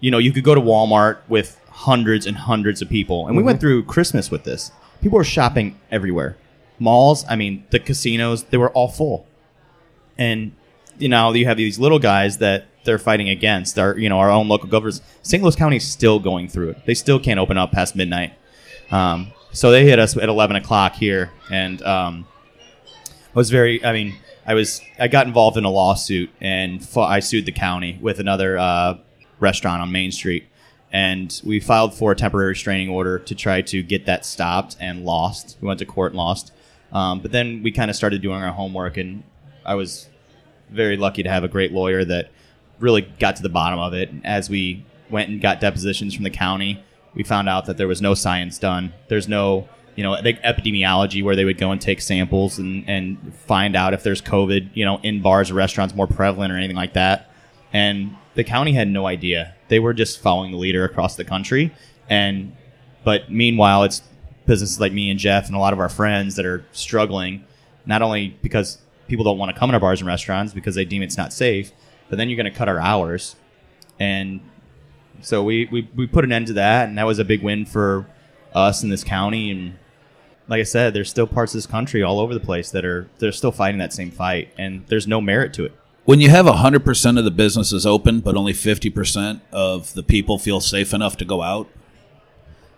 you know, you could go to Walmart with hundreds and hundreds of people, and we went through Christmas with this. People were shopping everywhere. Malls, I mean, the casinos, they were all full. And you know, you have these little guys that they're fighting against our, you know, our own local governors. St. Louis County is still going through it. They still can't open up past midnight. Um, so they hit us at 11 o'clock here, and um, I was very. I mean, I was. I got involved in a lawsuit, and fought, I sued the county with another uh, restaurant on Main Street, and we filed for a temporary restraining order to try to get that stopped, and lost. We went to court and lost. Um, but then we kind of started doing our homework, and I was very lucky to have a great lawyer that really got to the bottom of it. As we went and got depositions from the county, we found out that there was no science done. There's no, you know, epidemiology where they would go and take samples and, and find out if there's COVID, you know, in bars or restaurants more prevalent or anything like that. And the county had no idea. They were just following the leader across the country. And, but meanwhile, it's businesses like me and Jeff and a lot of our friends that are struggling, not only because people don't want to come in our bars and restaurants because they deem it's not safe, but then you're going to cut our hours. And so we, we, we put an end to that, and that was a big win for us in this county. And like I said, there's still parts of this country all over the place that are they're still fighting that same fight, and there's no merit to it. When you have 100% of the businesses open, but only 50% of the people feel safe enough to go out,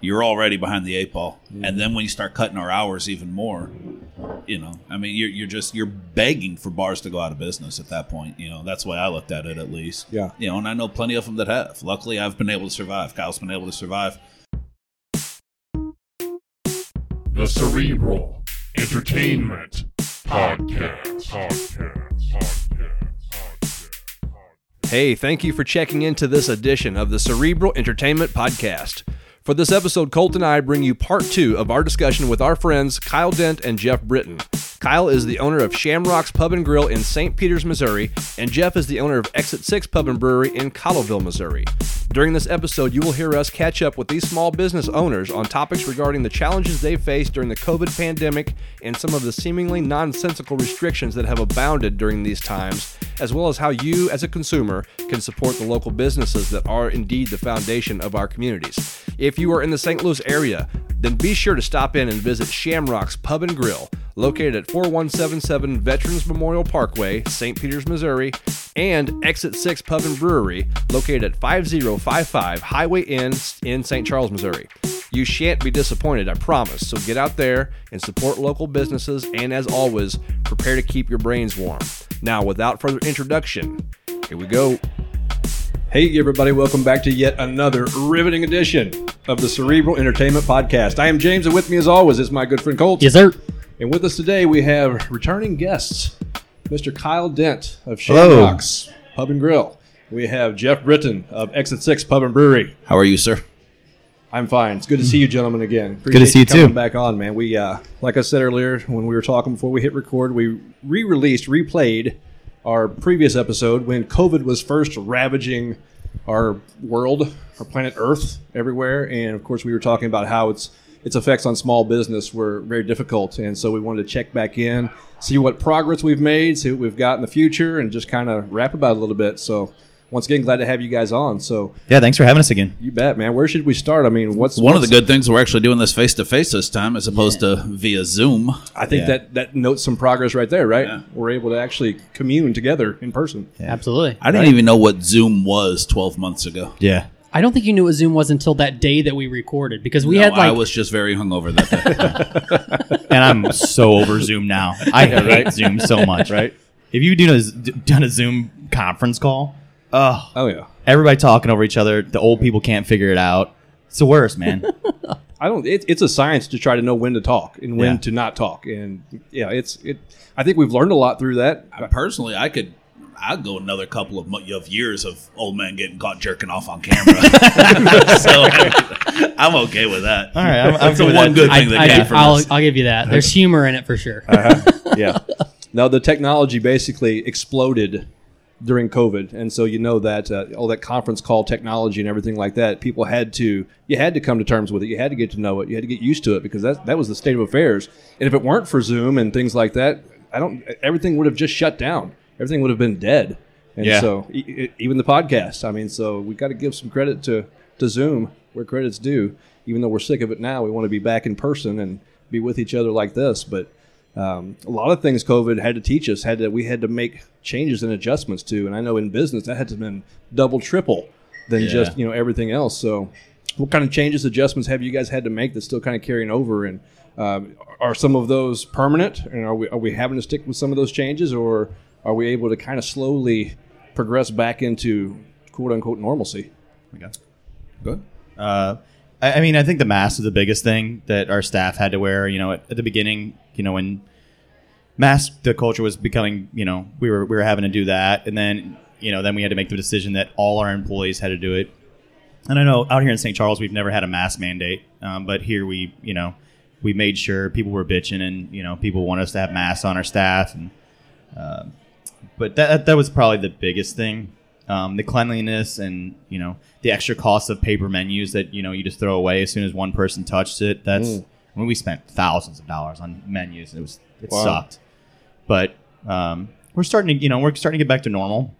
you're already behind the eight ball. Mm-hmm. And then when you start cutting our hours even more, you know, I mean, you're, you're just, you're begging for bars to go out of business at that point. You know, that's the way I looked at it at least. Yeah. You know, and I know plenty of them that have. Luckily, I've been able to survive. Kyle's been able to survive. The Cerebral Entertainment Podcast. Podcast. Podcast. Podcast. Hey, thank you for checking into this edition of the Cerebral Entertainment Podcast. For this episode, Colt and I bring you part two of our discussion with our friends Kyle Dent and Jeff Britton. Kyle is the owner of Shamrock's Pub and Grill in St. Peters, Missouri, and Jeff is the owner of Exit 6 Pub and Brewery in Cottleville, Missouri. During this episode, you will hear us catch up with these small business owners on topics regarding the challenges they faced during the COVID pandemic and some of the seemingly nonsensical restrictions that have abounded during these times, as well as how you, as a consumer, can support the local businesses that are indeed the foundation of our communities. If you are in the St. Louis area, then be sure to stop in and visit Shamrock's Pub and Grill, located at 4177 Veterans Memorial Parkway, St. Peters, Missouri, and Exit 6 Pub and Brewery, located at 5055 Highway N in St. Charles, Missouri. You shan't be disappointed, I promise. So get out there and support local businesses, and as always, prepare to keep your brains warm. Now, without further introduction, here we go. Hey, everybody, welcome back to yet another riveting edition of the Cerebral Entertainment Podcast. I am James, and with me, as always, is my good friend Colt. Yes, sir. And with us today, we have returning guests, Mr. Kyle Dent of Hello. Shamrocks Pub and Grill. We have Jeff Britton of Exit 6 Pub and Brewery. How are you, sir? I'm fine. It's good to see you, gentlemen, again. Good to see you, coming too. Back on, man. We, uh, like I said earlier, when we were talking before we hit record, we re-released, replayed our previous episode when COVID was first ravaging our world, our planet Earth, everywhere, and of course, we were talking about how its its effects on small business were very difficult, and so we wanted to check back in, see what progress we've made, see what we've got in the future, and just kind of wrap about it a little bit. So. Once again, glad to have you guys on. So Yeah, thanks for having us again. you bet, man. Where should we start? I mean, what's One of the good things we're actually doing this face to face this time as opposed to via Zoom. I think Yeah. that that notes some progress right there, right? Yeah. We're able to actually commune together in person. Absolutely. I didn't even know what Zoom was 12 months ago. Yeah. I don't think you knew what Zoom was until that day that we recorded because we No, had like I was just very hungover that day. And I'm so over Zoom now. I hate Zoom so much. Right? If you do a, done a Zoom conference call, oh, Oh yeah. everybody talking over each other. The old people can't figure it out. It's the worst, man. I don't. It, it's a science to try to know when to talk and when Yeah. to not talk, and yeah, it's it. I think we've learned a lot through that. Personally, I could. I'd go another couple of, mo- of years of old man getting caught jerking off on camera. so I'm okay with that. All right, I'm- I'm That's the with one that. good I, thing that I, came from I'll, this. I'll give you that. There's humor in it for sure. Uh-huh. yeah. Now the technology basically exploded during COVID, and so you know that uh, all that conference call technology and everything like that, people had to you had to come to terms with it. You had to get to know it. You had to get used to it because that that was the state of affairs. And if it weren't for Zoom and things like that, I don't everything would have just shut down. Everything would have been dead. And Yeah. so e- e- even the podcast, I mean, so we got to give some credit to to Zoom where credit's due. Even though we're sick of it now, we want to be back in person and be with each other like this. But um, a lot of things COVID had to teach us had to we had to make changes and adjustments to. And I know in business that had to been double, triple than Yeah. just you know everything else. So what kind of changes, adjustments have you guys had to make that's still kind of carrying over? And um, are some of those permanent? And are we are we having to stick with some of those changes, or are we able to kind of slowly progress back into quote unquote normalcy? Good. Uh, I, I mean, I think the mask is the biggest thing that our staff had to wear. You know, at, at the beginning, you know, when mask the culture was becoming, you know, we were we were having to do that, and then you know, then we had to make the decision that all our employees had to do it. And I know out here in St. Charles, we've never had a mask mandate, um, but here we, you know, we made sure people were bitching, and you know, people want us to have masks on our staff, and uh, but that that was probably the biggest thing. Um, the cleanliness and you know the extra cost of paper menus that you know you just throw away as soon as one person touched it. That's I mean we spent thousands of dollars on menus. It was it Wow. sucked, but um, we're starting to you know we're starting to get back to normal.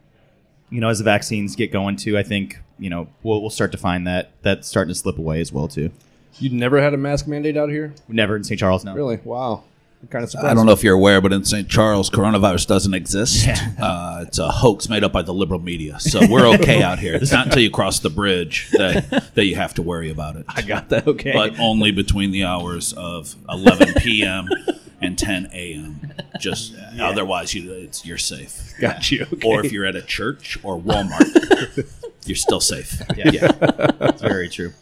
You know as the vaccines get going too, I think you know we'll, we'll start to find that that's starting to slip away as well too. You never had a mask mandate out here, Never in St. Charles now. really? Wow, kind of. I don't know if you're aware, but in St. Charles, coronavirus doesn't exist. Uh, it's a hoax made up by the liberal media. So we're okay out here. It's not until you cross the bridge that, that you have to worry about it. I got that. Okay, But only between the hours of 11 p.m. and 10 a.m. Just otherwise, you, it's, you're safe. got you. Okay. Or if you're at a church or Walmart, you're still safe. Yeah, that's very true.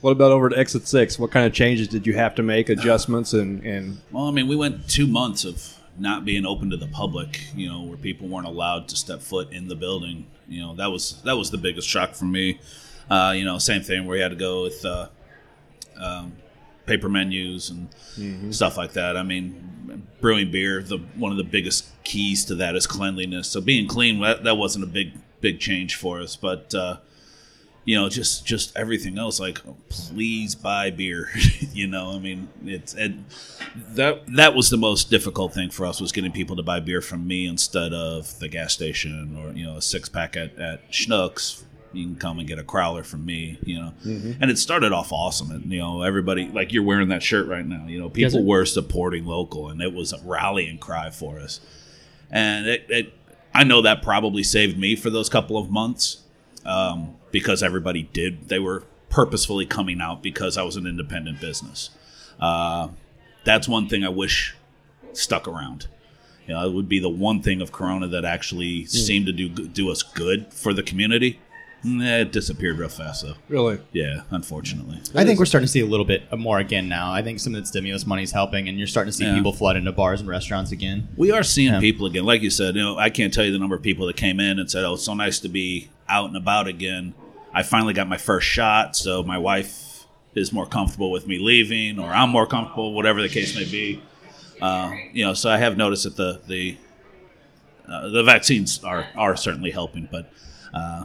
What about over at Exit Six? What kind of changes did you have to make, adjustments, and and Well, I mean, we went two months of not being open to the public. You know, where people weren't allowed to step foot in the building. You know, that was that was the biggest shock for me. Uh, you know, same thing where we had to go with uh, um, paper menus and stuff like that. I mean, brewing beer, the one of the biggest keys to that is cleanliness. So being clean, that, that wasn't a big big change for us, but. Uh, you know, just just everything else. Like, oh, please buy beer. you know, I mean, it's it, that that was the most difficult thing for us was getting people to buy beer from me instead of the gas station or you know a six pack at at Schnucks. You can come and get a crowler from me. You know, mm-hmm. and it started off awesome. And you know, everybody like you're wearing that shirt right now. You know, people were supporting local, and it was a rallying cry for us. And it, it I know that probably saved me for those couple of months um, because everybody did. They were purposefully coming out because I was an independent business. Uh, that's one thing I wish stuck around. You know, it would be the one thing of Corona that actually seemed to do do us good for the community. Mm, It disappeared real fast, though. really? Yeah, unfortunately. I think we're starting to see a little bit more again now. I think some of the stimulus money is helping, and you're starting to see Yeah. people flood into bars and restaurants again. We are seeing Yeah. people again. Like you said, you know, I can't tell you the number of people that came in and said, "Oh, it's so nice to be out and about again." I finally got my first shot, so my wife is more comfortable with me leaving, or I'm more comfortable, whatever the case may be. Uh, you know, so I have noticed that the the uh, the vaccines are are certainly helping, but uh,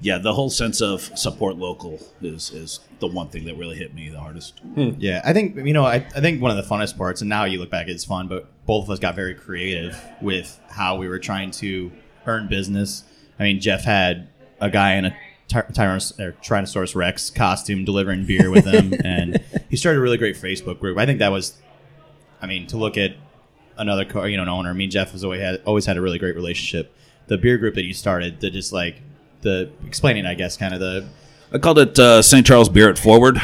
yeah, the whole sense of support local is is the one thing that really hit me the hardest. Yeah, I think you know. I, I think one of the funnest parts, and now you look back, it's fun. But both of us got very creative with how we were trying to earn business. I mean, Jeff had a guy in a Ty- Tyrannos- or Tyrannosaurus Rex costume delivering beer with him, and he started a really great Facebook group. I think that was, I mean, to look at another car, you know an owner. Me and Jeff has always had always had a really great relationship. The beer group that you started, the just like the explaining, I guess, kind of the I called it uh, St. Charles Beer It Forward,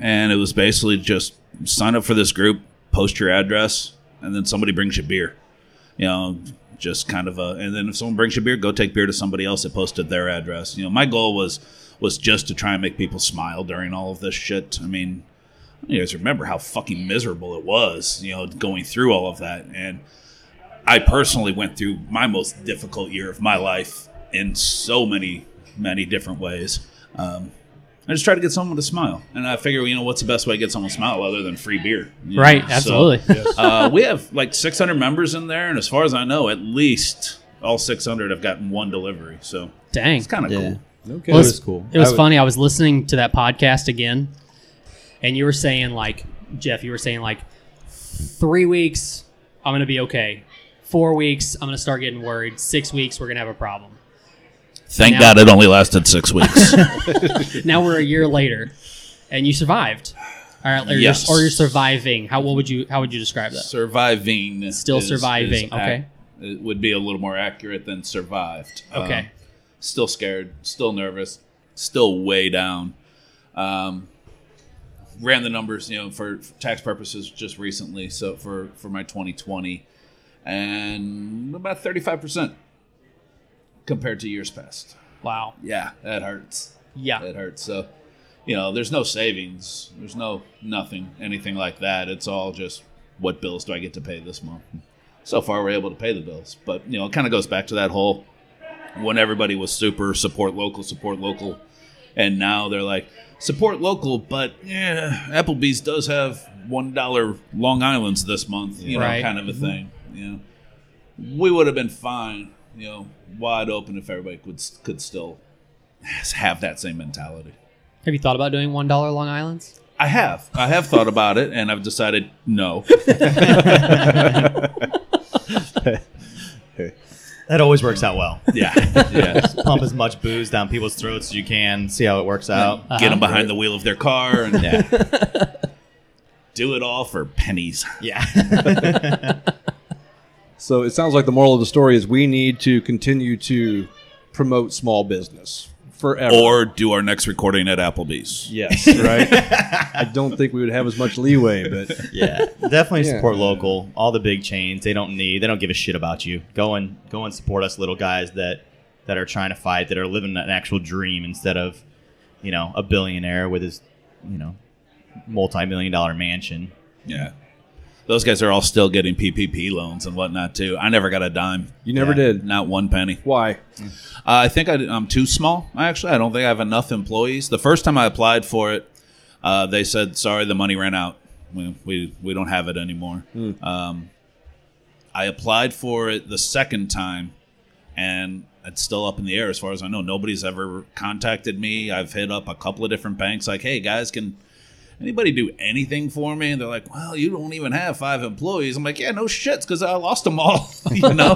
and it was basically just sign up for this group, post your address, and then somebody brings you beer. You know, just kind of a, and then if someone brings you beer, go take beer to somebody else that posted their address. You know, my goal was was just to try and make people smile during all of this shit. I mean, you guys remember how fucking miserable it was, you know, going through all of that, and I personally went through my most difficult year of my life in so many, many different ways. Um, I just try to get someone to smile, and I figure, you know, what's the best way to get someone to smile other than free beer? Right, know? So, absolutely. uh, we have like 600 members in there, and as far as I know, at least all 600 have gotten one delivery. So Dang. it's kind of Yeah. cool. Okay. Well, It was cool. It was I would- funny. I was listening to that podcast again, and you were saying like Jeff, you were saying like three weeks, I'm gonna be okay. Four weeks, I'm going to start getting worried. Six weeks, we're going to have a problem. Thank Now- God it only lasted six weeks. Now we're a year later, and you survived. All right, or, Yes. you're, or you're surviving. How what would you how would you describe that? surviving. Still is- surviving, is okay. ac- it would be a little more accurate than survived. Okay. Um, still scared. Still nervous. Still way down. Um, ran the numbers, you know, for, for tax purposes just recently. So for for my 2020, and about 35 percent compared to years past. Wow. Yeah, that hurts. Yeah. It hurts. So, you know, there's no savings. There's no nothing, anything like that. It's all just what bills do I get to pay this month? So far, we're able to pay the bills. But, you know, it kind of goes back to that whole when everybody was super support local, support local. And now they're like, support local, but yeah, Applebee's does have $1 Long Island's this month, you know, Right. kind of a mm-hmm. thing. You know, we would have been fine, you know, wide open if everybody could, could still have that same mentality. Have you thought about doing one dollar Long Islands? I have. I have thought about it, and I've decided no. That always works out well. Yeah, yeah. Pump as much booze down people's throats as you can. See how it works out. Get them behind the wheel of their car and Yeah, do it all for pennies. yeah. So it sounds like the moral of the story is we need to continue to promote small business forever. Or do our next recording at Applebee's. yes, right. I don't think we would have as much leeway, but yeah, definitely Yeah. support local. All the big chains, they don't need, they don't give a shit about you. Go and go and support us little guys that that are trying to fight, that are living an actual dream instead of, you know, a billionaire with his, you know, multi-million dollar mansion. Yeah. Those guys are all still getting PPP loans and whatnot, too. I never got a dime. you never Yeah. did. Not one penny. Why? Uh, I think I, am too small. I Actually, I don't think I have enough employees. The first time I applied for it, uh, they said, "Sorry, the money ran out. We we, we don't have it anymore." Um, I applied for it the second time, and it's still up in the air as far as I know. Nobody's ever contacted me. I've hit up a couple of different banks, like, "Hey, guys, can." Anybody do anything for me? And they're like, "Well, you don't even have five employees." I'm like, "Yeah, no shits, because I lost them all." you know,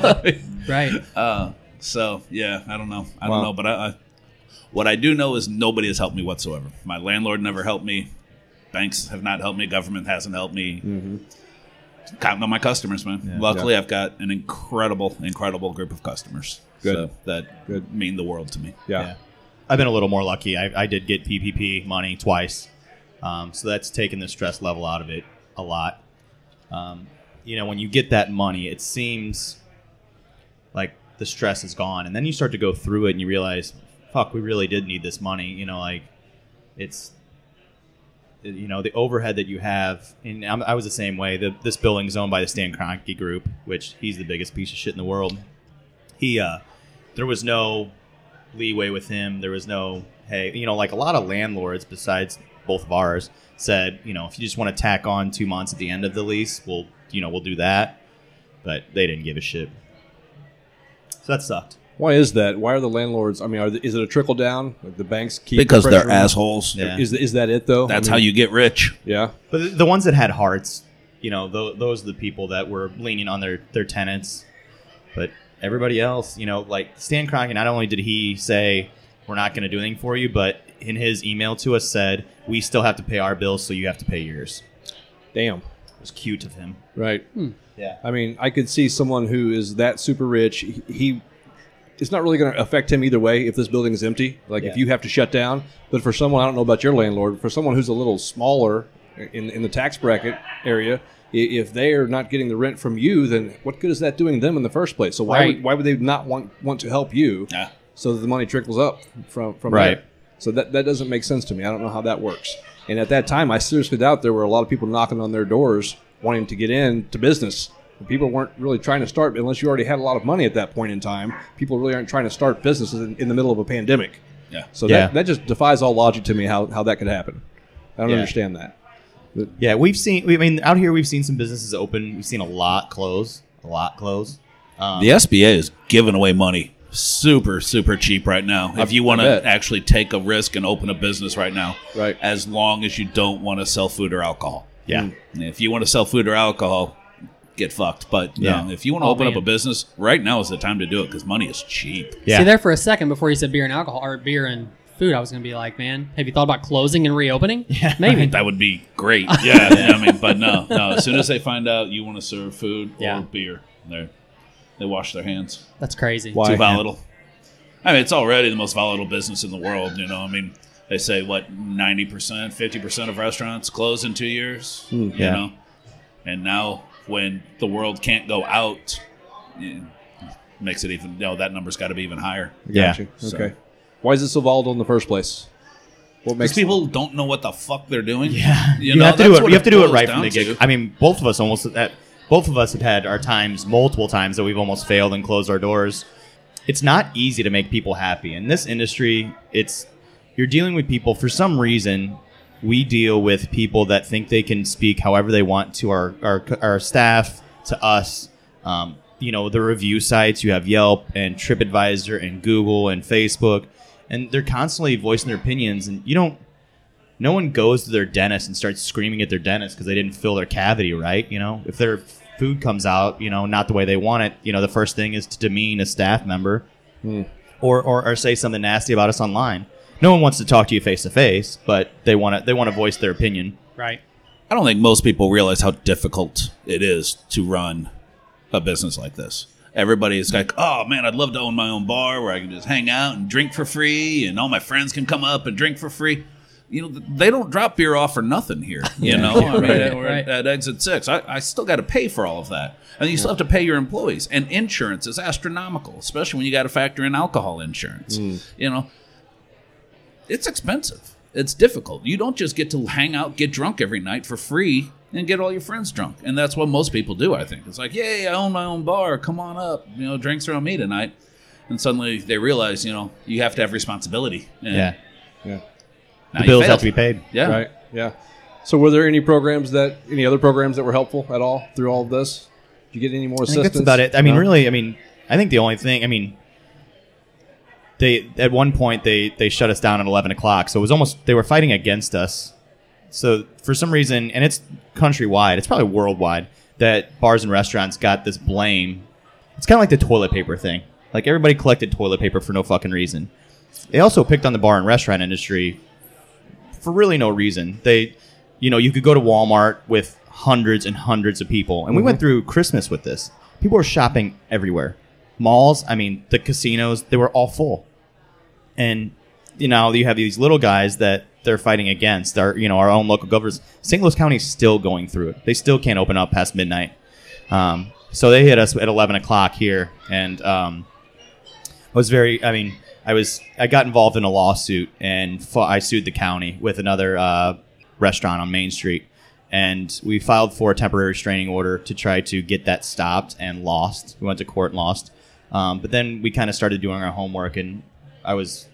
Right. uh, so yeah, I don't know. I Wow. don't know, but I, I, what I do know is nobody has helped me whatsoever. My landlord never helped me. Banks have not helped me. Government hasn't helped me. Counting on my customers, man. Luckily, I've got an incredible, incredible group of customers. Good. So that Good. mean the world to me. Yeah. Yeah. I've been a little more lucky. I, I did get PPP money twice, um, so that's taken the stress level out of it a lot. Um, you know, when you get that money, it seems like the stress is gone, and then you start to go through it, and you realize, fuck, we really did need this money. You know, like it's you know the overhead that you have and I'm, i was the same way the, this is owned by the stan Kroenke group which he's the biggest piece of shit in the world he uh there was no leeway with him there was no hey you know like a lot of landlords besides both of ours said you know if you just want to tack on two months at the end of the lease we'll you know we'll do that but they didn't give a shit so that sucked Why is that? Why are the landlords? I mean, are the, is it a trickle down? Like the banks keep Because they're pressuring- assholes. Yeah. Is is that it though? That's I how you get rich. Yeah. But the, the ones that had hearts, you know, th- those are the people that were leaning on their, their tenants. But everybody else, you know, like Stan Kroenke, not only did he say, we're not going to do anything for you, but in his email to us said, we still have to pay our bills, so you have to pay yours. Damn. It was cute of him. Right. Hmm. Yeah. I mean, I could see someone who is that super rich. He, he it's not really going to affect him either way if this building is empty. Like if you have to shut down. But for someone, I don't know about your landlord. For someone who's a little smaller in in the tax bracket area, if they are not getting the rent from you, then what good is that doing them in the first place? So why Right. would, why would they not want want to help you? Yeah. So that the money trickles up from from Right. there. So that that doesn't make sense to me. I don't know how that works. And at that time, I seriously doubt there were a lot of people knocking on their doors wanting to get in to business. People weren't really trying to start unless you already had a lot of money at that point in time. People really aren't trying to start businesses in, in the middle of a pandemic. Yeah. So Yeah. that, that just defies all logic to me how, how that could happen. I don't Yeah. understand that. Yeah, we've seen, I mean, out here we've seen some businesses open. We've seen a lot close. A lot close. Um, The SBA is giving away money super, super cheap right now. If you want to actually take a risk and open a business right now, Right. As long as you don't want to sell food or alcohol. Yeah. Mm. And If you want to sell food or alcohol, get fucked. But Yeah. yeah, if you want to Oh, open up oh, a business, right now is the time to do it because money is cheap. Yeah. See there for a second before you said beer and alcohol or beer and food, I was gonna be like, man, have you thought about closing and reopening? Yeah, maybe. That would be great. Yeah, yeah, I mean, but no, no. As soon as they find out you want to serve food or beer, they they wash their hands. That's crazy. Why? Too volatile. I mean, it's already the most volatile business in the world. You know, I mean, they say what ninety percent, fifty percent of restaurants close in two years. Hmm, you yeah. know, and now when the world can't go out, it makes it even. You know, that number's got to be even higher. yeah. Gotcha. So- Okay. Why is it so volatile in the first place? What Because makes people don't know what the fuck they're doing. Yeah, you, you, know, have to do it. You have to do it right from the to. get. I mean, both of us almost at both of us have had our times, multiple times that we've almost failed and closed our doors. It's not easy to make people happy in this industry. It's you're dealing with people for some reason. We deal with people that think they can speak however they want to our our, our staff, to us. Um, you know, the review sites. You have Yelp and TripAdvisor and Google and Facebook, and they're constantly voicing their opinions. And you don't no one goes to their dentist and starts screaming at their dentist because they didn't fill their cavity right. You know, if their food comes out, you know, not the way they want it, you know, the first thing is to demean a staff member hmm. or, or or say something nasty about us online. No one wants to talk to you face to face, but they want to they want to voice their opinion. Right. I don't think most people realize how difficult it is to run a business like this. Everybody is like, "Oh man, I'd love to own my own bar where I can just hang out and drink for free, and all my friends can come up and drink for free." You know, they don't drop beer off for nothing here. You know, I mean, Right, we're right. at exit six. I, I still got to pay for all of that, and you still have to pay your employees. And insurance is astronomical, especially when you got to factor in alcohol insurance. Mm. You know, it's expensive. It's difficult. You don't just get to hang out, get drunk every night for free, and get all your friends drunk. And that's what most people do, I think. It's like, yay, I own my own bar. Come on up. You know, drinks are on me tonight. And suddenly they realize, you know, you have to have responsibility. And Yeah, Yeah. Now the bills failed. have to be paid. Yeah. Right. Yeah. So, were there any programs that, any other programs that were helpful at all through all of this? Did you get any more I assistance? think that's about it. I mean, No? really, I mean, I think the only thing, I mean, they at one point they they shut us down at eleven o'clock, so it was almost they were fighting against us. So for some reason, and it's countrywide, it's probably worldwide, that bars and restaurants got this blame. It's kind of like the toilet paper thing. Like everybody collected toilet paper for no fucking reason. They also picked on the bar and restaurant industry for really no reason. They, you know, you could go to Walmart with hundreds and hundreds of people, and we went through Christmas with this. People were shopping everywhere. Malls, I mean, the casinos, they were all full. And you know, you have these little guys that they're fighting against. Our, you know, our own local governors. St. Louis County is still going through it. They still can't open up past midnight. Um, so they hit us at 11 o'clock here, and um, I was very. I mean, I was. I got involved in a lawsuit, and I sued the county with another uh, restaurant on Main Street, and we filed for a temporary restraining order to try to get that stopped, and lost. We went to court and lost. Um, but then we kind of started doing our homework, and I was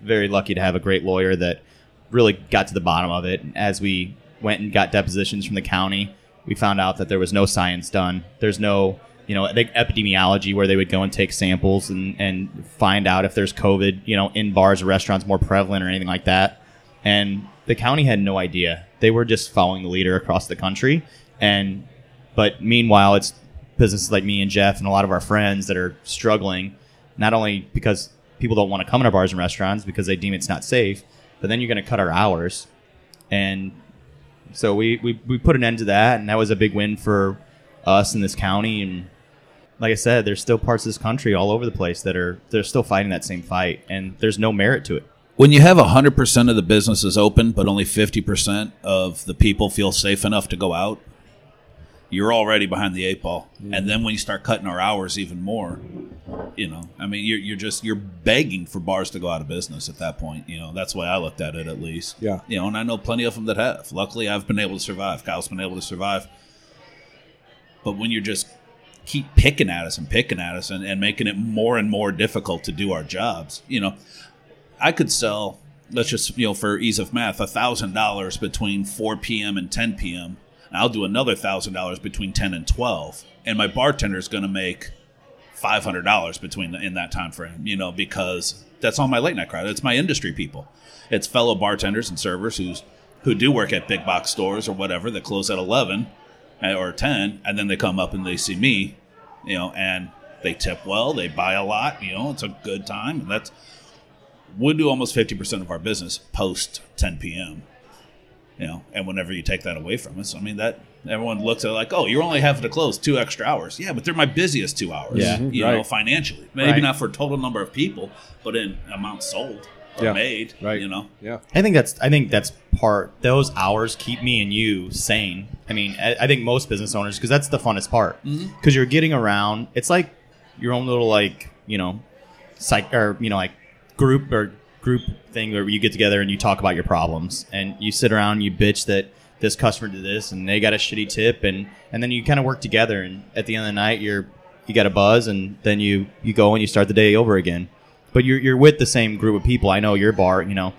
very lucky to have a great lawyer that really got to the bottom of it. As we went and got depositions from the county, we found out that there was no science done. There's no, you know, like epidemiology where they would go and take samples and, and find out if there's COVID, you know, in bars or restaurants more prevalent or anything like that. And the county had no idea. They were just following the leader across the country. And, but meanwhile, it's businesses like me and Jeff and a lot of our friends that are struggling, not only because people don't want to come in our bars and restaurants because they deem it's not safe, but then you're going to cut our hours. And so we, we, we put an end to that, and that was a big win for us in this county. And like I said, there's still parts of this country all over the place that are they're still fighting that same fight, and there's no merit to it. When you have 100% of the businesses open, but only 50% of the people feel safe enough to go out, you're already behind the eight ball. Mm-hmm. And then when you start cutting our hours even more, you know, I mean, you're, you're just, you're begging for bars to go out of business at that point. You know, that's why I looked at it at least. Yeah. You know, and I know plenty of them that have. Luckily, I've been able to survive. Kyle's been able to survive. But when you're just keep picking at us and picking at us and, and making it more and more difficult to do our jobs, you know, I could sell, let's just, you know, for ease of math, $1,000 between 4 p.m. and 10 p.m. And I'll do another $1,000 between 10 and 12. And my bartender is going to make $500 between the, in that time frame, you know, because that's all my late night crowd. It's my industry people. It's fellow bartenders and servers who's who do work at big box stores or whatever that close at 11 uh, or ten, and then they come up and they see me, you know, and they tip well, they buy a lot, you know, it's a good time. And that's we do almost fifty percent of our business post ten p.m. You know, and whenever you take that away from us, I mean that everyone looks at it like, oh, you're only having to close two extra hours. Yeah, but they're my busiest two hours. Yeah. you Right. know, financially, maybe Right. not for total number of people, but in amount sold Yeah. made. Right. You know, Yeah. I think that's I think that's part. Those hours keep me and you sane. I mean, I, I think most business owners because that's the funnest part mm-hmm. because you're getting around. It's like your own little like you know, psych or you know like group or group thing where you get together and you talk about your problems and you sit around and you bitch that this customer did this and they got a shitty tip and and then you kind of work together and at the end of the night you're you got a buzz and then you you go and you start the day over again but you're, you're with the same group of people i know your bar you know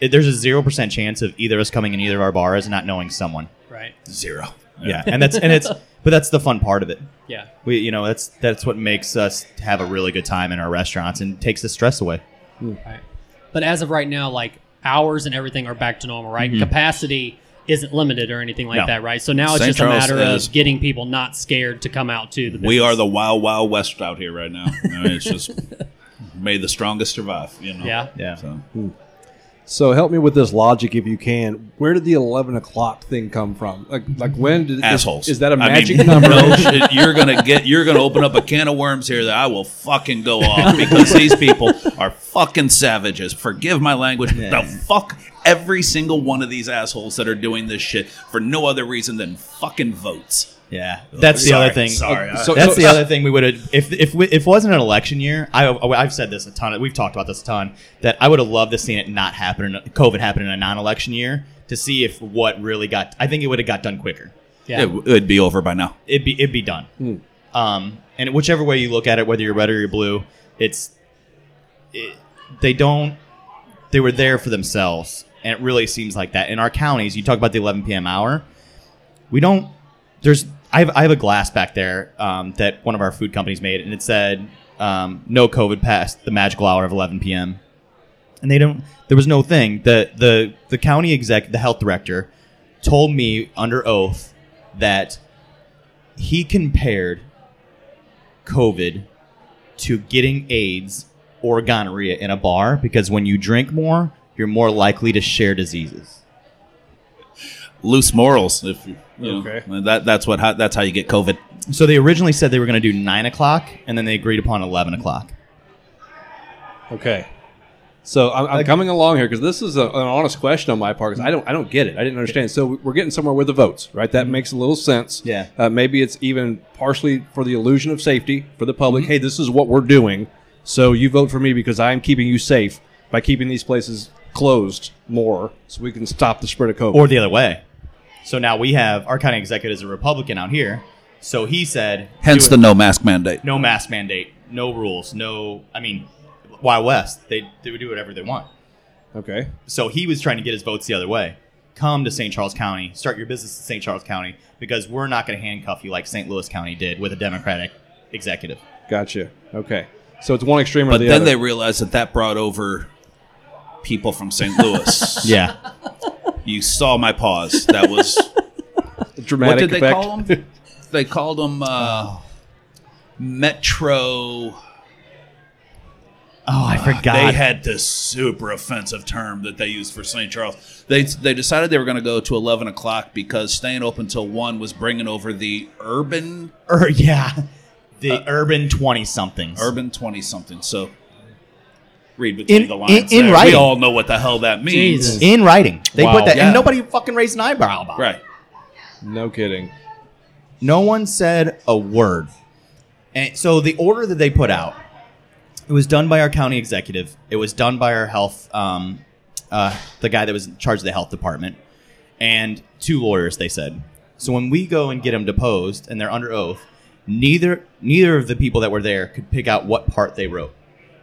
it, there's a zero percent chance of either of us coming in either of our bars and not knowing someone Right. zero. yeah and that's and it's but that's the fun part of it Yeah. we you know that's that's what makes us have a really good time in our restaurants and takes the stress away hmm. Right. But as of right now, like hours and everything are back to normal, right? Mm-hmm. Capacity isn't limited or anything like No. that, right? So now it's St. just Charles a matter is- of getting people not scared to come out to the business. We are the wild, wild west out here right now. I mean, it's just may the strongest survive. You know. Yeah. yeah So hmm. So help me with this logic, if you can. Where did the eleven o'clock thing come from? Like, like when did assholes. Is, that a I mean, magic number? No shit. You're gonna get. You're gonna open up a can of worms here that I will fucking go off because these people are fucking savages. Forgive my language. The fuck every single one of these assholes that are doing this shit for no other reason than fucking votes. Yeah that's the Sorry, other thing Sorry. So- that's so- the other thing we would have if if we, if it wasn't an election year. I I've said this a ton. We've talked about this a ton. That I would have loved to seen it not happen. COVID happen in a non-election year to see if what really got. I think it would have got done quicker. Yeah. it would be over by now. It'd be it'd be done. Um, and whichever way you look at it, whether you're red or you're blue, it's it, they don't. They were there for themselves, and it really seems like that in our counties. You talk about the 11 p.m. hour. We don't. There's. I have, I have a glass back there um, that one of our food companies made, and it said um, no COVID past the magical hour of 11 p.m. And they don't. There was no thing. The the the county exec, the health director, told me under oath that he compared COVID to getting AIDS or gonorrhea in a bar because when you drink more, you're more likely to share diseases. Loose morals. If you, you know, Okay. Uh, that that's what how, that's how you get COVID. So they originally said they were going to do nine o'clock, and then they agreed upon eleven o'clock. Okay. So I'm, I'm coming along here because this is a, an honest question on my part because I don't I don't get it. I didn't understand. So we're getting somewhere with the votes, right? That mm-hmm. makes a little sense. Yeah. Uh, maybe it's even partially for the illusion of safety for the public. Mm-hmm. Hey, this is what we're doing. So you vote for me because I'm keeping you safe by keeping these places closed more, so we can stop the spread of COVID. Or the other way. So now we have our county executive is a Republican out here. So he said, Hence the no mask mandate. no mask mandate, no rules, no. I mean, why West, they they would do whatever they want. okay. So he was trying to get his votes the other way. Come to St. Charles County, start your business in St. Charles County, because we're not going to handcuff you like St. Louis County did with a Democratic executive. Gotcha. Okay. So it's one extreme or But the then they realized that that brought over people from St. Louis. Yeah. You saw my pause. That was dramatic what did they call them? They called them uh, Metro. Oh, I uh, forgot. They had this super offensive term that they used for St. Charles. They they decided they were going to go to eleven o'clock because staying open till one was bringing over the urban Ur- yeah. Uh, the urban 20 somethings. urban twenty something. So read between In- the lines. in- in there. writing. we all know what the hell that means. Jesus. In writing. They Wow. put that, Yeah. and nobody fucking raised an eyebrow about it. Right. No kidding. No one said a word. And so the order that they put out, it was done by our county executive. It was done by our health, um, uh, the guy that was in charge of the health department, and two lawyers. They said. So when we go and get them deposed, and they're under oath, neither neither of the people that were there could pick out what part they wrote.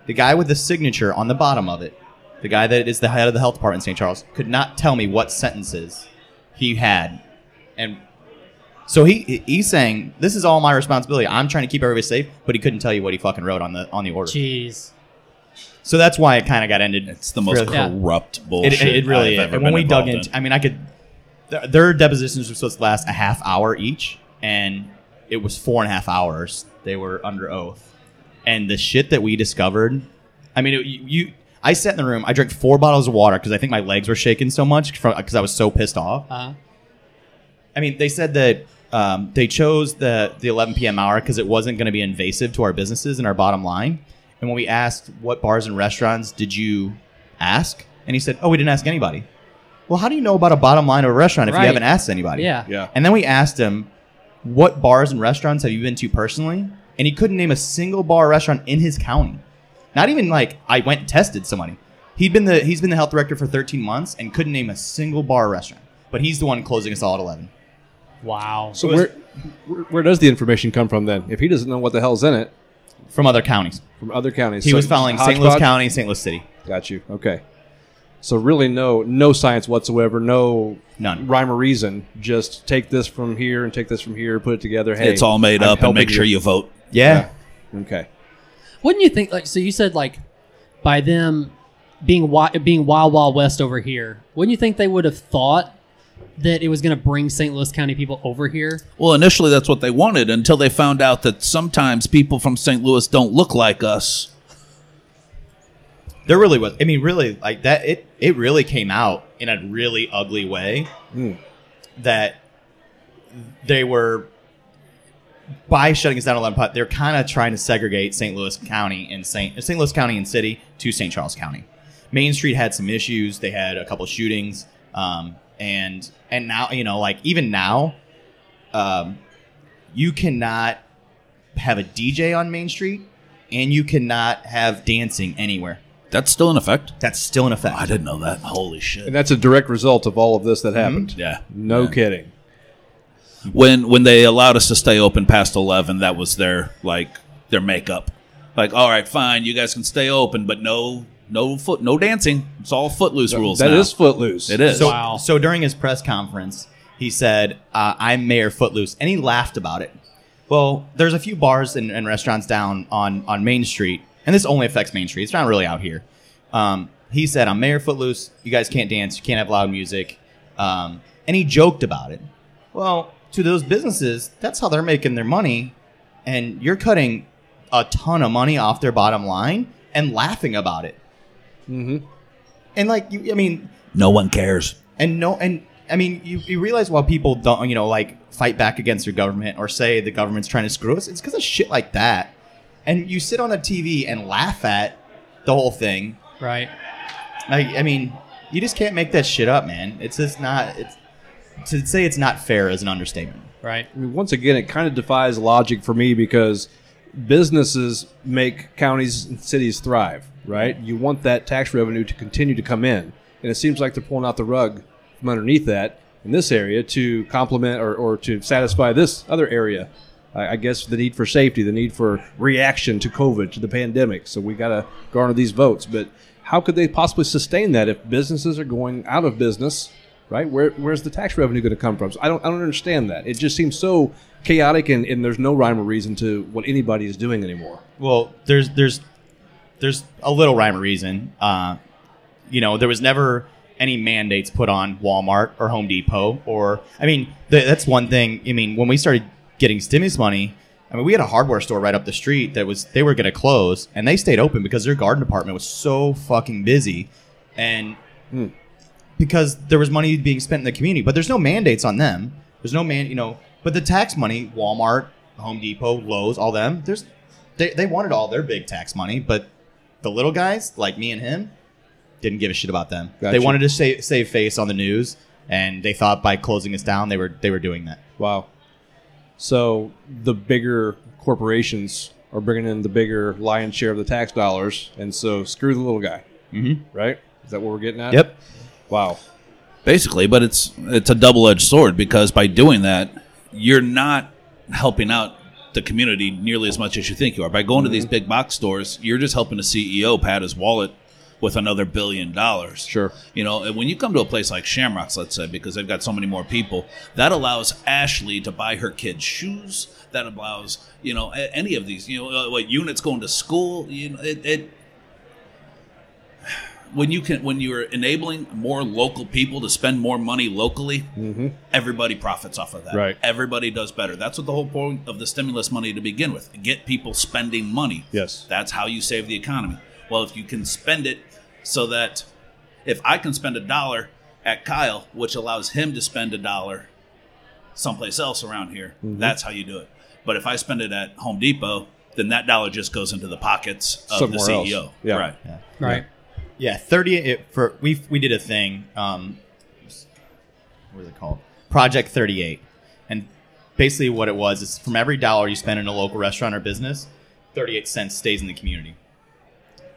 The guy with the signature on the bottom of it, the guy that is the head of the health department in St. Charles, could not tell me what sentences he had, and so he he's saying this is all my responsibility. I'm trying to keep everybody safe, but he couldn't tell you what he fucking wrote on the on the order. Jeez. So that's why it kind of got ended. It's the most fairly- Yeah. corrupt It, bullshit. it, it really I've is. ever And when we dug involved into, I mean, I could. Th- Their depositions were supposed to last a half hour each, and it was four and a half hours. They were under oath, and the shit that we discovered. I mean, it, you, you. I sat in the room. I drank four bottles of water because I think my legs were shaking so much because I was so pissed off. Uh, I mean, they said that um, they chose the the 11 p.m. hour because it wasn't going to be invasive to our businesses and our bottom line. And when we asked what bars and restaurants did you ask, and he said, "Oh, we didn't ask anybody." Well, how do you know about a bottom line of a restaurant if Right. you haven't asked anybody? yeah. Yeah. And then we asked him, "What bars and restaurants have you been to personally?" And he couldn't name a single bar or restaurant in his county. Not even like I went and tested somebody. He'd been the he's been the health director for 13 months and couldn't name a single bar or restaurant. But he's the one closing us all at 11. Wow. So where, where where does the information come from then? If he doesn't know what the hell's in it from other counties. from other counties, He So was following St. Louis hodgepodge? County, St. Louis City. Got you. Okay. So really, no no science whatsoever, no None. rhyme or reason. Just take this from here and take this from here, put it together. Hey, it's all made I'm up, and helping make sure you vote. Yeah. Okay. Wouldn't you think like so? You said like by them being wi- being wild wild west over here. Wouldn't you think they would have thought that it was going to bring St. Louis County people over here? Well, initially that's what they wanted until they found out that sometimes people from St. Louis don't look like us. There really was. I mean, really, like that. It it really came out in a really ugly way. Hmm. That they were by shutting us down at eleven pot. They're kind of trying to segregate St. Louis County and St. St. Louis County and City to St. Charles County. Main Street had some issues. They had a couple shootings, um, and and now you know, like even now, um, you cannot have a DJ on Main Street, and you cannot have dancing anywhere. That's still in effect. That's still in effect. I didn't know that. Holy shit! And that's a direct result of all of this that happened. Yeah. No Yeah. kidding. When when they allowed us to stay open past 11 that was their like their makeup like all right fine you guys can stay open but no no foot no dancing it's all footloose rules That now. is footloose. it is So, Wow. so during his press conference, he said, uh, "I'm Mayor Footloose," and he laughed about it. Well, there's a few bars and, and restaurants down on on Main Street, and this only affects Main Street. It's not really out here. Um, he said, "I'm Mayor Footloose. You guys can't dance. You can't have loud music," um, and he joked about it. Well, to those businesses, that's how they're making their money, and you're cutting a ton of money off their bottom line and laughing about it. Mm-hmm. And like, you, I mean, no one cares and no and i mean you, you realize why people don't you know like fight back against your government or say the government's trying to screw us it's because of shit like that and you sit on a tv and laugh at the whole thing Right. Like, I mean you just can't make that shit up man it's just not it's to say it's not fair is an understatement Right. I mean, once again, it kind of defies logic for me because businesses make counties and cities thrive, right? You want that tax revenue to continue to come in. And it seems like they're pulling out the rug from underneath that in this area to complement or, or to satisfy this other area. I, I guess the need for safety, the need for reaction to COVID, to the pandemic. So we got to garner these votes. But how could they possibly sustain that if businesses are going out of business? Right? Where, where's the tax revenue going to come from? So I don't, I don't understand that. It just seems so chaotic, and, and there's no rhyme or reason to what anybody is doing anymore. well there's there's there's a little rhyme or reason uh, you know there was never any mandates put on walmart or home depot or i mean th- that's one thing i mean when we started getting stimulus money i mean we had a hardware store right up the street that was they were going to close and they stayed open because their garden department was so fucking busy and because there was money being spent in the community but there's no mandates on them there's no man you know but the tax money walmart home depot lowes all them there's they, they wanted all their big tax money but the little guys like me and him didn't give a shit about them Gotcha. they wanted to save, save face on the news and they thought by closing us down they were they were doing that Wow. So the bigger corporations are bringing in the bigger lion's share of the tax dollars, and so screw the little guy, mm-hmm. right? Is that what we're getting at? yep Wow. basically but it's it's a double-edged sword because by doing that you're not helping out the community nearly as much as you think you are by going to these big box stores you're just helping the ceo pad his wallet with another billion dollars Sure. you know and when you come to a place like shamrocks let's say because they've got so many more people that allows ashley to buy her kids shoes that allows you know any of these you know uh, what units going to school you know it, it when you can when you're enabling more local people to spend more money locally, everybody profits off of that. Right. Everybody does better. That's what the whole point of the stimulus money to begin with. Get people spending money. Yes. That's how you save the economy. Well, if you can spend it so that if I can spend a dollar at Kyle, which allows him to spend a dollar someplace else around here, Mm-hmm. that's how you do it. But if I spend it at Home Depot, then that dollar just goes into the pockets of Somewhere the else. CEO. Yeah. Right. Right. Yeah, thirty. It, for we we did a thing. Um, what is it called? Project Thirty Eight, and basically what it was is from every dollar you spend in a local restaurant or business, thirty eight cents stays in the community.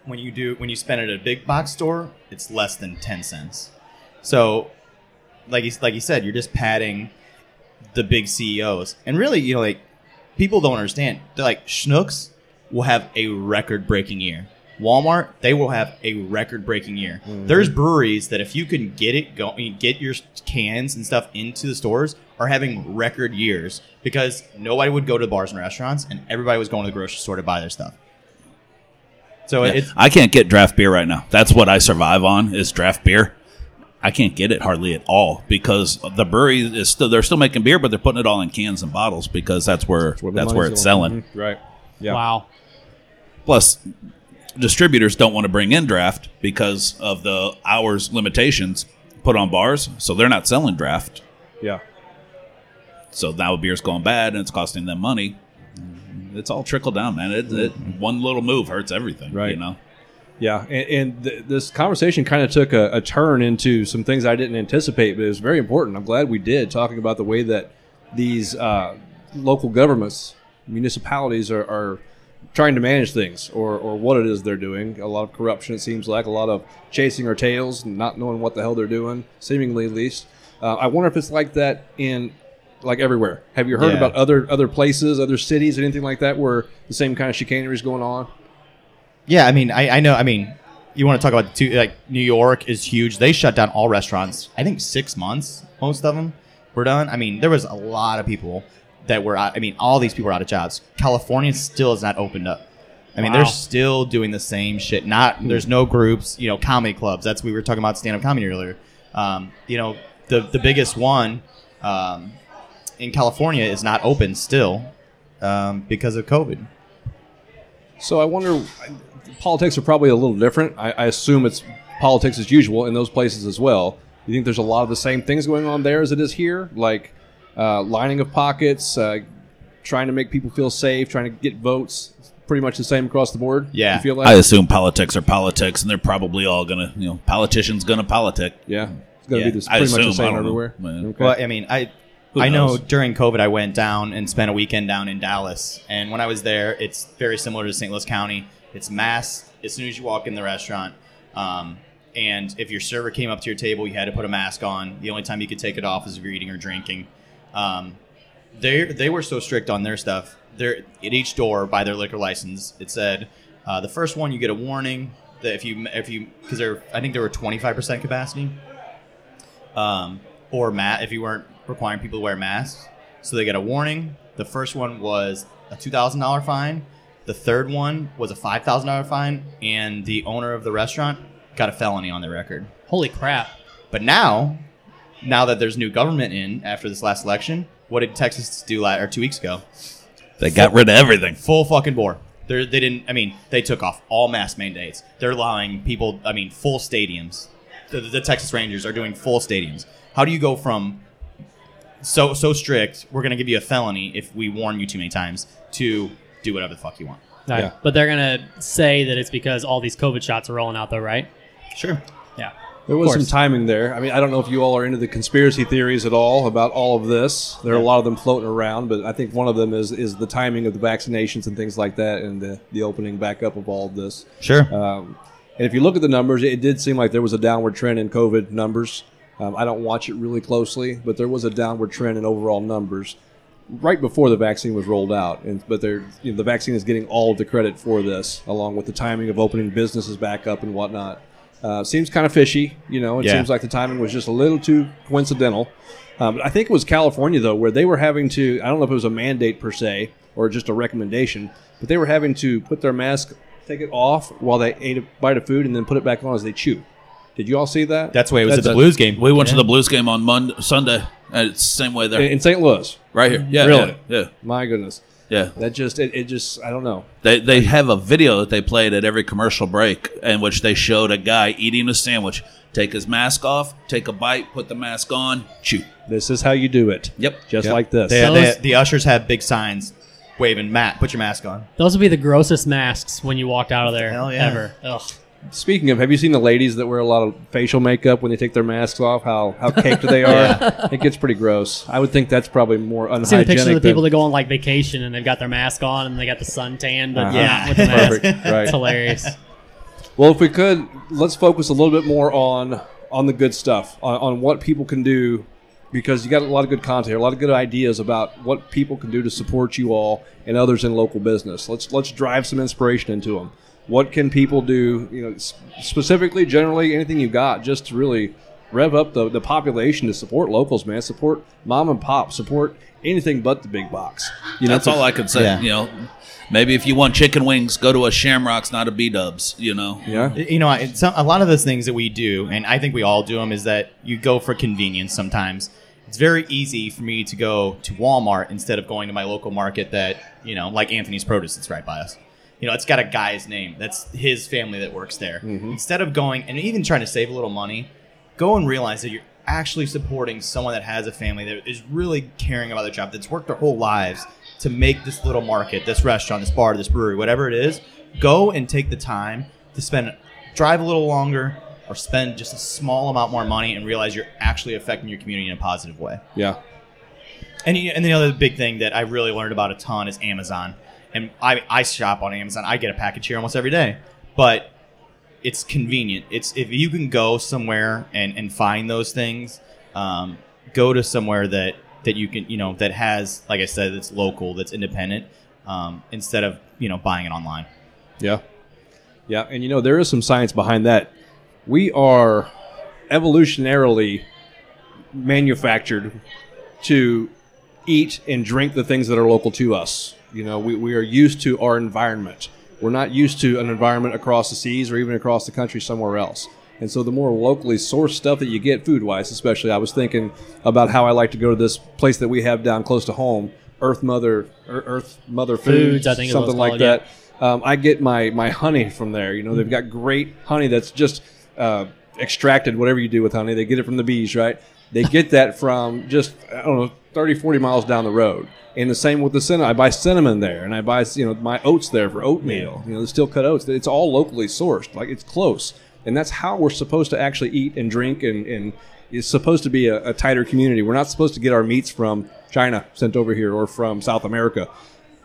When you do when you spend it at a big box store, it's less than ten cents. So, like you, like you said, you're just padding the big CEOs, and really, you know, like people don't understand. They're like Schnucks will have a record breaking year. Walmart, they will have a record breaking year. There's breweries that if you can get it going, get your cans and stuff into the stores, are having record years because nobody would go to bars and restaurants, and everybody was going to the grocery store to buy their stuff. So Yeah. it's I can't get draft beer right now. That's what I survive on is draft beer. I can't get it hardly at all because the brewery is still they're still making beer, but they're putting it all in cans and bottles because that's where Where that's where it's going. selling. Mhm. Right. Yeah. Wow. Plus, distributors don't want to bring in draft because of the hours limitations put on bars, so they're not selling draft. Yeah. So now beer's going bad and it's costing them money. It's all trickle down, man. It, it, one little move hurts everything. Right. You know. Yeah, and, and th- this conversation kind of took a, a turn into some things I didn't anticipate, but it was very important. I'm glad we did, talking about the way that these uh, local governments, municipalities are, are trying to manage things or, or what it is they're doing. A lot of corruption, it seems like, a lot of chasing our tails, and not knowing what the hell they're doing, seemingly at least. Uh, I wonder if it's like that in like everywhere. Have you heard Yeah. about other other places, other cities, anything like that, where the same kind of chicanery is going on? Yeah, I mean, I, I know. I mean, you want to talk about the two, like New York is huge. They shut down all restaurants. I think six months, most of them were done. I mean, there was a lot of people that were. Out, I mean, all these people are out of jobs. California still has not opened up. I mean, Wow. they're still doing the same shit. Not there's no groups. You know, comedy clubs. That's we were talking about stand up comedy earlier. Um, you know, the the biggest one um, in California is not open still um, because of COVID. So I wonder, politics are probably a little different. I, I assume it's politics as usual in those places as well. You think there's a lot of the same things going on there as it is here, like uh, lining of pockets, uh, trying to make people feel safe, trying to get votes. It's pretty much the same across the board. Yeah. you feel I assume politics are politics, and they're probably all gonna, you know, politicians gonna politic. yeah, it's going to Yeah, be this, I pretty much the assume, I same everywhere. Okay. Well, I mean, I Who I know during COVID I went down and spent a weekend down in Dallas, and when I was there, it's very similar to St. Louis County. It's mask as soon as you walk in the restaurant, um, and if your server came up to your table, you had to put a mask on. The only time you could take it off is if you're eating or drinking. Um, they they were so strict on their stuff. There at each door by their liquor license, it said uh, the first one you get a warning that if you if you because there I think there were 25 percent capacity um, or mat if you weren't requiring people to wear masks. So they get a warning. The first one was a two thousand dollar fine. The third one was a five thousand dollar fine, and the owner of the restaurant got a felony on their record. Holy crap. But now, now that there's new government in after this last election, what did Texas do la- or two weeks ago? They got rid of everything. Full fucking bore. They're, they didn't. I mean, they took off all mask mandates. They're allowing people. I mean, full stadiums. The, the Texas Rangers are doing full stadiums. How do you go from so so strict? We're gonna give you a felony if we warn you too many times. To do whatever the fuck you want. Right. Yeah. But they're going to say that it's because all these COVID shots are rolling out, though, right? Sure. Yeah. There was some timing there. I mean, I don't know if you all are into the conspiracy theories at all about all of this. There are a lot of them floating around, but I think one of them is is the timing of the vaccinations and things like that, and the, the opening back up of all of this. Sure. Um, and if you look at the numbers, it did seem like there was a downward trend in COVID numbers. Um, I don't watch it really closely, but there was a downward trend in overall numbers right before the vaccine was rolled out. And but they're, you know, the vaccine is getting all of the credit for this, along with the timing of opening businesses back up and whatnot. Uh, seems kind of fishy, you know. It Yeah. seems like the timing was just a little too coincidental. Um, I think it was California though, where they were having to. I don't know if it was a mandate per se or just a recommendation, but they were having to put their mask take it off while they ate a bite of food and then put it back on as they chew. Did you all see that? That's why it was That's at the a- Blues game. We went to the Blues game on Monday, Sunday, and it's the same way there. in, in St. Louis. right here. Yeah. Really? Yeah. Yeah. My goodness. Yeah. That just it, it just I don't know. They, they have a video that they played at every commercial break in which they showed a guy eating a sandwich, take his mask off, take a bite, put the mask on, chew. This is how you do it. Yep. Just Yep. like this. They, they- the ushers have big signs waving, Matt, put your mask on. Those would be the grossest masks when you walked out of there Hell yeah. ever. Ugh. Speaking of, have you seen the ladies that wear a lot of facial makeup when they take their masks off? How how caked they are. It gets pretty gross. I would think that's probably more I've seen the unhygienic. pictures of the people that go on like vacation and they've got their mask on and they got the sun tan, but Uh-huh. not with the mask. Perfect. Right. It's hilarious. Well, if we could, let's focus a little bit more on on the good stuff, on, on what people can do, because you got a lot of good content, here, a lot of good ideas about what people can do to support you all and others in local business. Let's let's drive some inspiration into them. What can people do? You know, specifically, generally, anything you've got, just to really rev up the, the population to support locals, man. Support mom and pop. Support anything but the big box. You know, That's all I can say. Yeah. You know, maybe if you want chicken wings, go to a Shamrocks, not a B Dubs. You know. Yeah. You know, it's a lot of those things that we do, and I think we all do them, is that you go for convenience sometimes. It's very easy for me to go to Walmart instead of going to my local market that, you know, like Anthony's Produce that's right by us. You know, it's got a guy's name. That's his family that works there. Mm-hmm. Instead of going and even trying to save a little money, go and realize that you're actually supporting someone that has a family that is really caring about their job, that's worked their whole lives to make this little market, this restaurant, this bar, this brewery, whatever it is. Go and take the time to spend, drive a little longer, or spend just a small amount more money and realize you're actually affecting your community in a positive way. Yeah. And, you- and the other big thing that I really learned about a ton is Amazon. And I, I shop on Amazon. I get a package here almost every day. But it's convenient. It's if you can go somewhere and, and find those things, um, go to somewhere that, that you can you know that has like I said that's local, that's independent, um, instead of you know buying it online. Yeah. Yeah, and you know there is some science behind that. We are evolutionarily manufactured to eat and drink the things that are local to us. You know, we, we are used to our environment. We're not used to an environment across the seas or even across the country somewhere else. And so the more locally sourced stuff that you get food wise, especially, I was thinking about how I like to go to this place that we have down close to home, Earth Mother, Earth Mother Foods, Foods, I think is what it's something like called, yeah. that. Um, I get my my honey from there. You know, they've got great honey that's just uh, extracted. Whatever you do with honey, they get it from the bees, right? They get that from just I don't know 30, 40 miles down the road. And the same with the cinnamon. I buy cinnamon there, and I buy you know my oats there for oatmeal. You know, the steel cut oats. It's all locally sourced. Like it's close, and that's how we're supposed to actually eat and drink, and and it's supposed to be a, a tighter community. We're not supposed to get our meats from China sent over here or from South America.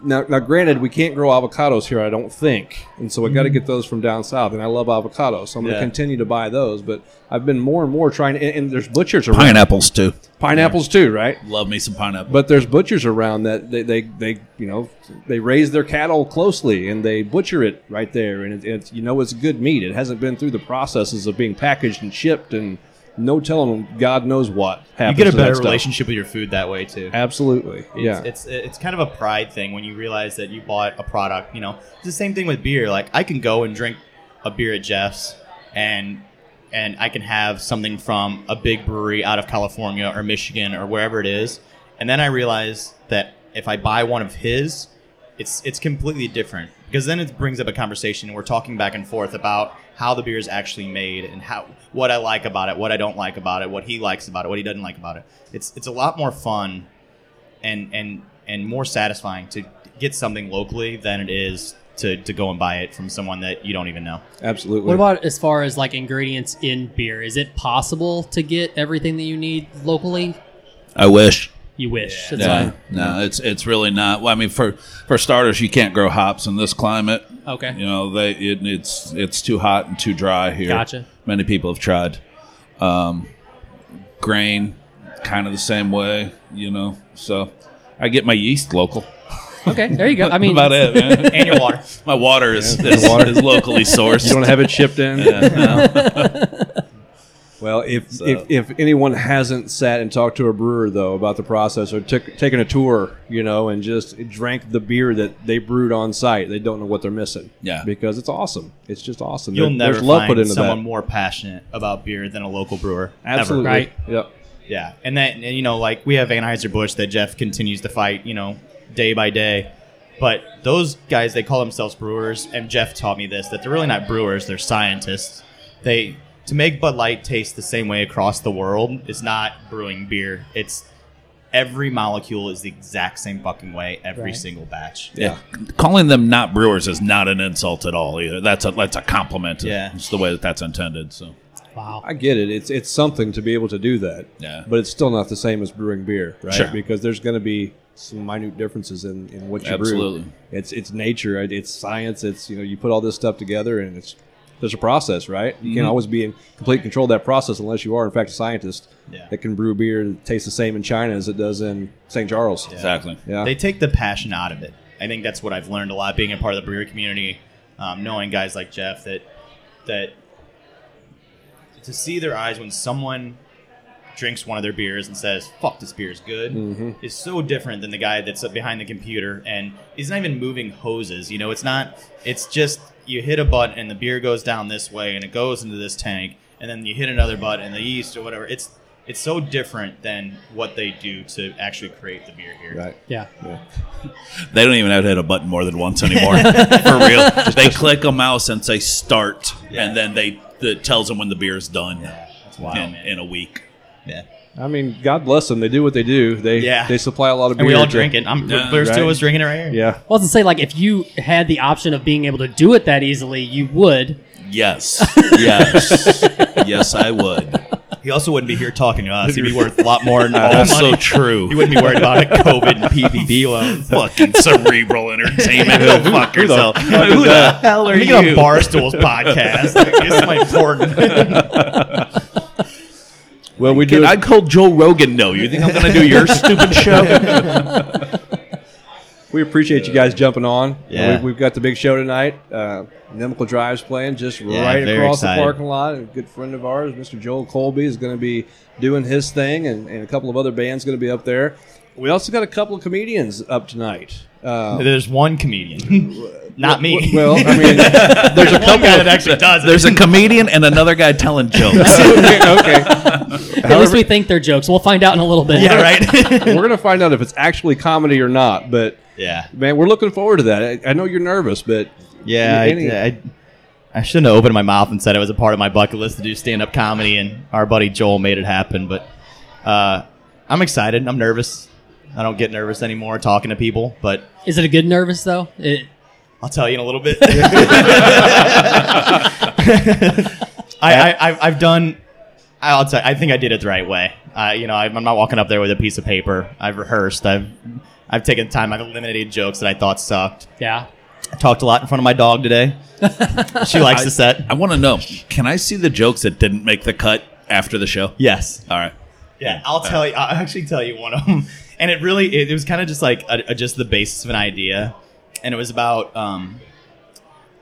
Now, now, granted, we can't grow avocados here, I don't think, and so I got to get those from down south. And I love avocados, so I'm going to Yeah. continue to buy those. But I've been more and more trying, and, and there's butchers around Pineapples too. pineapples too, right? Love me some pineapple. But there's butchers around that they, they, they you know they raise their cattle closely and they butcher it right there, and it, it's you know it's good meat. It hasn't been through the processes of being packaged and shipped, and no telling God knows what You get a better relationship with your food that way too. Absolutely, It's, yeah. it's it's kind of a pride thing when you realize that you bought a product. You know, it's the same thing with beer. Like I can go and drink a beer at Jeff's, and and I can have something from a big brewery out of California or Michigan or wherever it is, and then I realize that if I buy one of his, it's it's completely different because then it brings up a conversation and we're talking back and forth about how the beer is actually made and how what I like about it, what I don't like about it, what he likes about it, what he doesn't like about it. It's it's a lot more fun and and and more satisfying to get something locally than it is to, to go and buy it from someone that you don't even know. Absolutely. What about as far as like ingredients in beer? Is it possible to get everything that you need locally? I wish. You wish. That's No, why- no, it's it's really not. Well, I mean, for for starters, you can't grow hops in this climate. Okay. You know, they it, it's it's too hot and too dry here. Gotcha. Many people have tried. Um, grain, kind of the same way. You know, so I get my yeast local. Okay. There you go. I mean, about it, man. And your water. my water is, is, is locally sourced. you don't have it shipped in? Yeah, no. Well, if, So- if if anyone hasn't sat and talked to a brewer though about the process or took taken a tour, you know, and just drank the beer that they brewed on site, they don't know what they're missing. Yeah. because it's awesome. It's just awesome. You'll There- never there's love find put into someone that. more passionate about beer than a local brewer. ever. Absolutely. Right. Yep. Yeah, and that and, you know, like we have Anheuser Busch that Jeff continues to fight, you know, day by day. But those guys, they call themselves brewers, and Jeff taught me this that they're really not brewers; they're scientists. They to make Bud Light taste the same way across the world is not brewing beer. It's every molecule is the exact same fucking way every Right. single batch. Yeah. Calling them not brewers is not an insult at all either. That's a that's a compliment. Yeah. It's the way that that's intended. So Wow. I get it. It's it's something to be able to do that. Yeah. But it's still not the same as brewing beer, right? Sure. Because there's going to be some minute differences in, in what you Absolutely. brew. Absolutely. It's it's nature. It's science. It's you know you put all this stuff together and it's there's a process, right? You Mm-hmm. can't always be in complete control of that process unless you are in fact a scientist Yeah. that can brew beer that tastes the same in China as it does in St. Charles. exactly. Yeah. They take the passion out of it. I think that's what I've learned a lot being a part of the brewery community, um, knowing guys like Jeff that that to see their eyes when someone drinks one of their beers and says "fuck, this beer is good" Mm-hmm. is so different than the guy that's behind the computer and he's not even moving hoses. You know, it's not. It's just you hit a button and the beer goes down this way and it goes into this tank, and then you hit another button and the yeast or whatever. It's it's so different than what they do to actually create the beer here. Right. Yeah. They don't even have to hit a button more than once anymore. For real. They click a mouse and say start, and then they it tells them when the beer is done That's wild, in, man. in a week. yeah. I mean, God bless them. They do what they do. They Yeah. they supply a lot of beer. And we all to- drink it. I'm Yeah. Blair still Right. was drinking it right here. Yeah. Well, to say like if you had the option of being able to do it that easily, you would. Yes. Yes. yes, I would. He also wouldn't be here talking to us. He'd be worth a lot more than all the Also money. true. He wouldn't be worried about a COVID and PPP loans. Fucking cerebral entertainment. Go fuck yourself. Who the hell are Let me you? get on Barstool's podcast. Like, this is my important. Well, we Kid, do. I called Joe Rogan. No, you think I'm going to do your stupid show? We appreciate you guys jumping on. Yeah. we, we've got the big show tonight. Uh, Inimical Drive's playing just Yeah, right across excited. the parking lot. A good friend of ours, Mr. Joel Colby, is going to be doing his thing, and, and a couple of other bands going to be up there. We also got a couple of comedians up tonight. Uh, There's one comedian, not me. well, I mean, there's a couple. guy that actually does. it. There's a comedian and another guy telling jokes. okay, okay. At least we think they're jokes. We'll find out in a little bit. yeah, right. we're going to find out if it's actually comedy or not. But yeah, man, we're looking forward to that. I, I know you're nervous, but yeah. I, I, I shouldn't have opened my mouth and said it was a part of my bucket list to do stand-up comedy, and our buddy Joel made it happen. But uh, I'm excited. I'm nervous. I don't get nervous anymore talking to people, but Is it a good nervous though? It, I'll tell you in a little bit. I, I, I've, I've done. I'll tell. I think I did it the right way. Uh, you know, I'm I'm not walking up there with a piece of paper. I've rehearsed. I've I've taken time. I've eliminated jokes that I thought sucked. yeah. I talked a lot in front of my dog today. she likes the set. I want to know can I see the jokes that didn't make the cut after the show? Yes. All right. Yeah, I'll tell you. I'll actually tell you one of them, and it really it, it was kind of just like a, a- just the basis of an idea, and it was about um,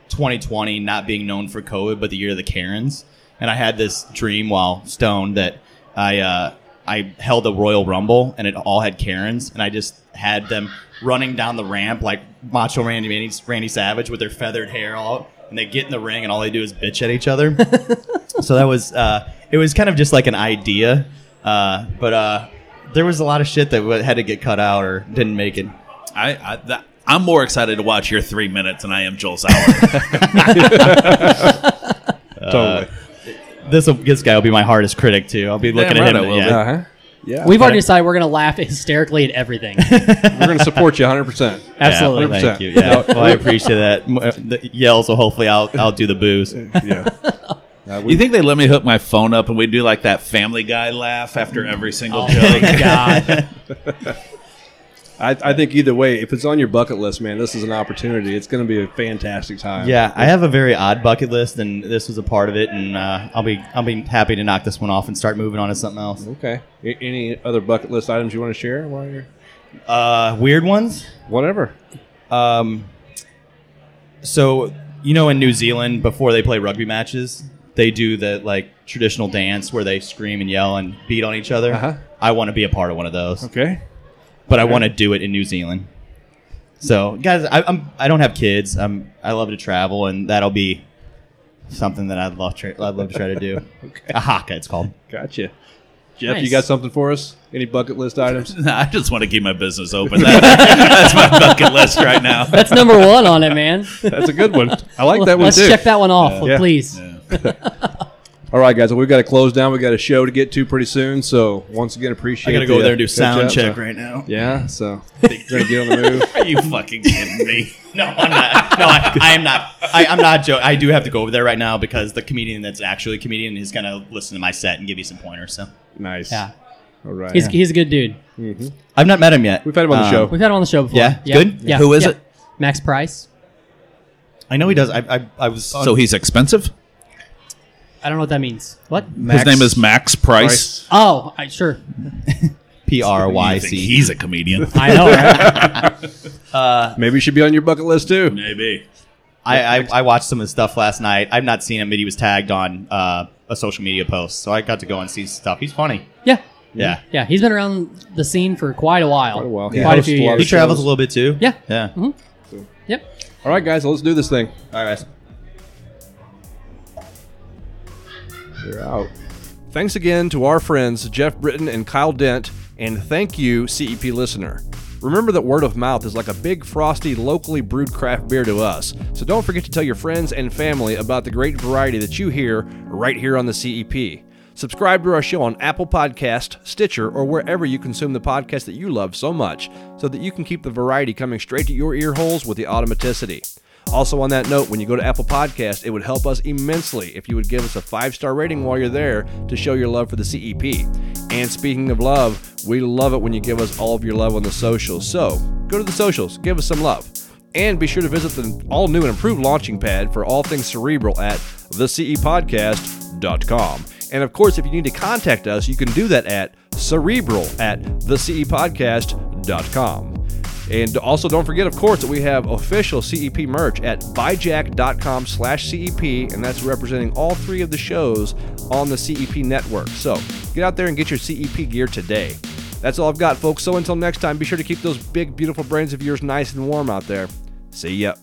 2020 not being known for COVID, but the year of the Karens. And I had this dream while stoned that I uh, I held a Royal Rumble, and it all had Karens, and I just had them running down the ramp like Macho Randy Randy, Randy Savage with their feathered hair all. And they get in the ring, and all they do is bitch at each other. so that was uh, it was kind of just like an idea uh, but uh, there was a lot of shit that had to get cut out or didn't make it I, I that, I'm more excited to watch your three minutes than I am Joel Sauer. totally. this this guy will be my hardest critic too i'll be looking Damn at right him I will yeah. Uh-huh. Yeah, We've already decided we're going to laugh hysterically at everything. we're going to support you 100. percent Absolutely. Yeah, thank 100%. you yeah well, i appreciate that M- uh, the yells so hopefully i'll i'll do the booze Yeah. Uh, we- you think they let me hook my phone up and we do like that Family Guy laugh after every single Oh joke? my god. I, I think either way, if it's on your bucket list, man, this is an opportunity. It's going to be a fantastic time. yeah i have a very odd bucket list and this was a part of it and uh, i'll be i'll be happy to knock this one off and start moving on to something else Okay. A- any other bucket list items you want to share while you're uh, weird ones whatever? Um, so you know, in New Zealand, before they play rugby matches, they do the like traditional dance where they scream and yell and beat on each other. Uh-huh. I want to be a part of one of those, Okay. but I want to do it in New Zealand. So, guys, I, I'm I don't have kids. I'm I love to travel, and that'll be something that I'd love tra- I'd love to try to do. A haka, it's called. Gotcha. Jeff, you got something for us? Any bucket list items? I just want to keep my business open. That- that's my bucket list right now. That's number one on it, man. That's a good one. I like that one Let's too. check that one off, Yeah. please. All right, guys. Well, we've got to close down. We've got a show to get to pretty soon. So once again, appreciate. I gotta go the, over there and do sound up. check So- right now. Yeah. So we're gonna get on the move. Are you fucking kidding me? No, I'm not. No, I, I am not. I, I'm not joking. I do have to go over there right now because the comedian that's actually a comedian is gonna listen to my set and give you some pointers. So Nice. Yeah, All right. he's, he's a good dude. I've not met him yet. We've had him on the Um, show. We've had him on the show before. Yeah? Good? Yeah. Who is yeah. it? Max Pryce. I know he does. I I, I was So he's expensive. I don't know what that means. What? His name is Max Pryce. Oh, I, sure. P R Y You think C. He's a comedian. I know. Right? Maybe he should be on your bucket list too. Maybe. I, I I watched some of his stuff last night. I've not seen him, but he was tagged on uh, a social media post, so I got to go and see his stuff. He's funny. yeah, Yeah. yeah. He's been around the scene for quite a while. Quite a while. He Quite a hosts few a lot of He travels a little bit too. Yeah. Yeah. Yep. All right, guys. Let's do this thing. All right. You're out. Thanks again to our friends Jeff Britton and Kyle Dent, and thank you, CEP listener. Remember that word of mouth is like a big, frosty, locally brewed craft beer to us, so don't forget to tell your friends and family about the great variety that you hear right here on the CEP. Subscribe to our show on Apple Podcast, Stitcher, or wherever you consume the podcast that you love so much, so that you can keep the variety coming straight to your ear holes with the automaticity. Also, on that note, when you go to Apple Podcast, it would help us immensely if you would give us a five star rating while you're there to show your love for the CEP. And speaking of love, we love it when you give us all of your love on the socials. So go to the socials, give us some love. And be sure to visit the all new and improved launching pad for all things cerebral at thecepodcast.com. And of course, if you need to contact us, you can do that at cerebral at thecepodcast.com. And also don't forget, of course, that we have official CEP merch at buyjack.com slash CEP, and that's representing all three of the shows on the CEP network. So get out there and get your CEP gear today. That's all I've got, folks. So until next time, be sure to keep those big, beautiful brains of yours nice and warm out there. See ya.